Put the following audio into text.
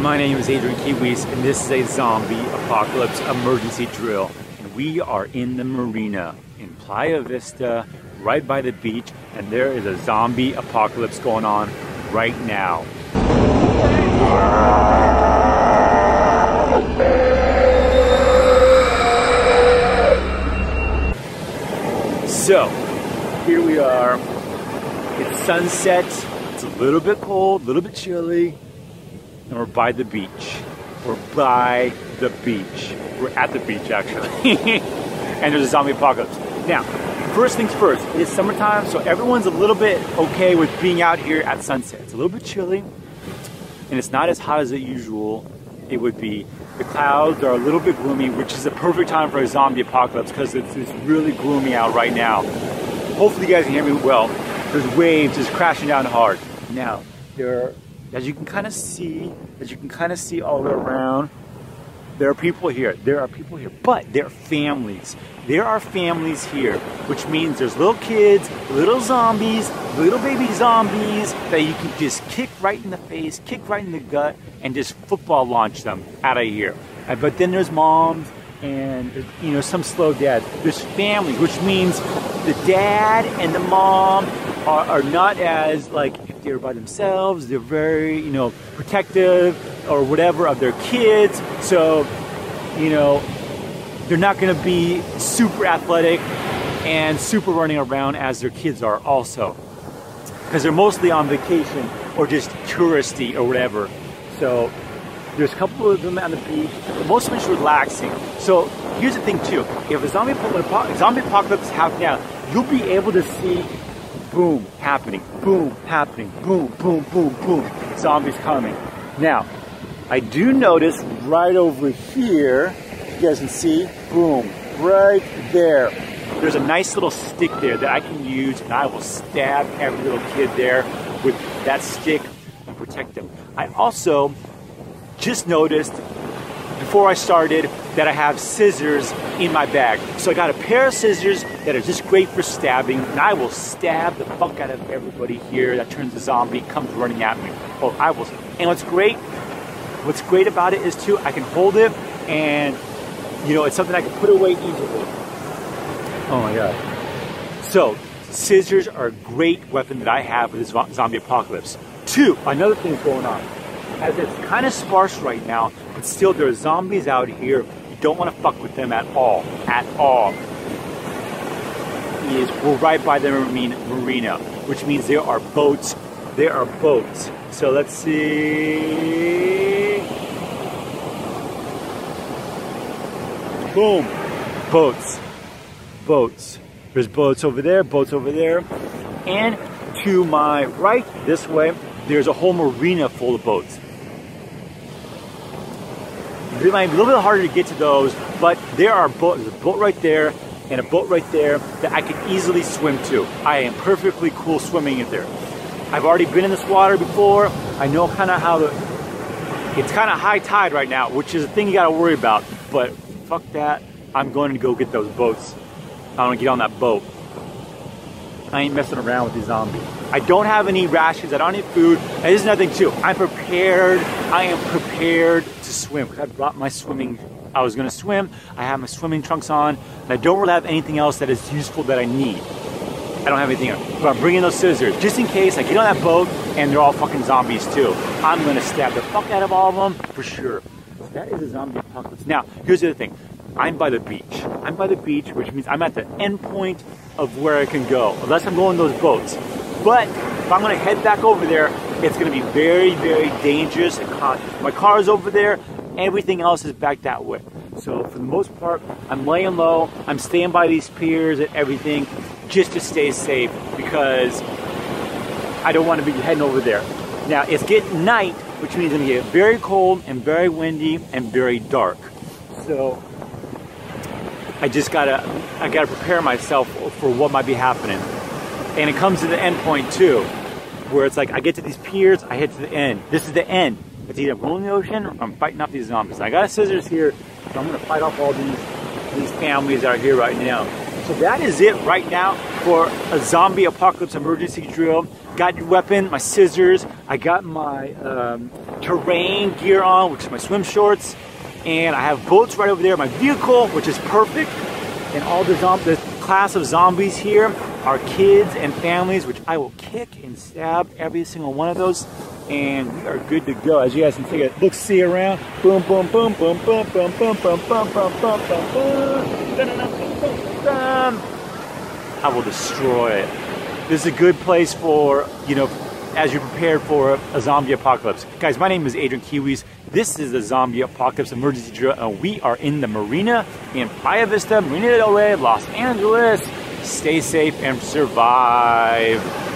My name is Adrian Kiwis, and this is a zombie apocalypse emergency drill. And we are in the marina in Playa Vista, right by the beach, and there is a zombie apocalypse going on right now. So, here we are. It's sunset. It's a little bit cold, a little bit chilly, and we're by the beach. We're by the beach. We're at the beach, actually. and there's a zombie apocalypse. Now, first things first, it is summertime, so everyone's a little bit okay with being out here at sunset. It's a little bit chilly, and it's not as hot as usual it would be. The clouds are a little bit gloomy, which is the perfect time for a zombie apocalypse because it's, it's really gloomy out right now. Hopefully you guys can hear me well. There's waves just crashing down hard. Now, there are, as you can kind of see, as you can kind of see all around, there are people here. There are people here, but there are families. There are families here, which means there's little kids, little zombies, little baby zombies that you can just kick right in the face, kick right in the gut, and just football launch them out of here. But then there's moms and you know some slow dads. There's families, which means the dad and the mom are, are not as like they're by themselves. They're very you know protective or whatever of their kids. So you know they're not going to be super athletic and super running around as their kids are also because they're mostly on vacation or just touristy or whatever. So there's a couple of them on the beach, but most of them just relaxing. So here's the thing too: if a zombie zombie apocalypse is happening now, you'll be able to see boom happening, boom happening, boom, boom, boom, boom, zombies coming. Now, I do notice right over here, you guys can see, boom, right there. There's a nice little stick there that I can use, and I will stab every little kid there with that stick and protect them. I also just noticed before I started that I have scissors in my bag. So I got a pair of scissors that are just great for stabbing, and I will stab the fuck out of everybody here that turns a zombie, comes running at me. Oh, I will. And what's great, what's great about it is too, I can hold it, and you know, it's something I can put away easily. Oh my god. So, scissors are a great weapon that I have for this zombie apocalypse. Two, another thing's going on. As it's kind of sparse right now, but still there are zombies out here. You don't want to fuck with them at all. At all. Is we're right by the marina, which means there are boats. There are boats. So let's see. Boom. Boats. Boats. There's boats over there, boats over there. And to my right, this way, there's a whole marina full of boats. It might be a little bit harder to get to those, but there are boats. There's a boat right there and a boat right there that I can easily swim to. I am perfectly cool swimming in there. I've already been in this water before. I know kind of how it's kind of high tide right now, which is a thing you gotta worry about. But fuck that. I'm going to go get those boats. I'm going to get on that boat. I ain't messing around with these zombies. I don't have any rations. I don't need food. And there's nothing too. I'm prepared. I am prepared to swim. I brought my swimming. I was gonna swim. I have my swimming trunks on, and I don't really have anything else that is useful that I need. I don't have anything else. But I'm bringing those scissors just in case I get on that boat and they're all fucking zombies too. I'm gonna stab the fuck out of all of them for sure. That is a zombie apocalypse. Now, here's the other thing. I'm by the beach. I'm by the beach, which means I'm at the end point of where I can go, unless I'm going those boats. But if I'm gonna head back over there, it's gonna be very, very dangerous. My car is over there, everything else is back that way. So for the most part, I'm laying low, I'm staying by these piers and everything just to stay safe because I don't want to be heading over there. Now it's getting night, which means it's gonna get very cold and very windy and very dark. So I just gotta, I gotta prepare myself for what might be happening. And it comes to the end point too, where it's like I get to these piers, I head to the end. This is the end. It's either I'm in the ocean or I'm fighting off these zombies. I got scissors here, so I'm gonna fight off all these these families are here right now. So that is it right now for a zombie apocalypse emergency drill. got your weapon, my scissors. I got my um, terrain gear on, which is my swim shorts. And I have boats right over there, my vehicle, which is perfect. And all the, the class of zombies here are kids and families, which I will kick and stab every single one of those. And we are good to go. As you guys can take a look, see around. Boom, boom, boom, boom, boom, boom, boom, boom, boom, boom, boom, boom, boom. I will destroy it. This is a good place for, you know, as you're prepared for a zombie apocalypse. Guys, my name is Adrian Kiwis. This is the Zombie Apocalypse Emergency Drill, and we are in the marina in Playa Vista, Marina del Rey, Los Angeles. Stay safe and survive.